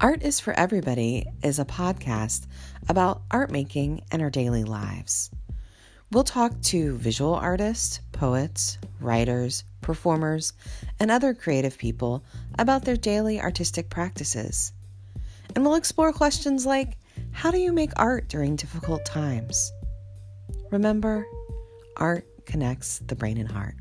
Art is for Everybody is a podcast about art making and our daily lives. We'll talk to visual artists, poets, writers, performers, and other creative people about their daily artistic practices. And we'll explore questions like how do you make art during difficult times? Remember, art connects the brain and heart.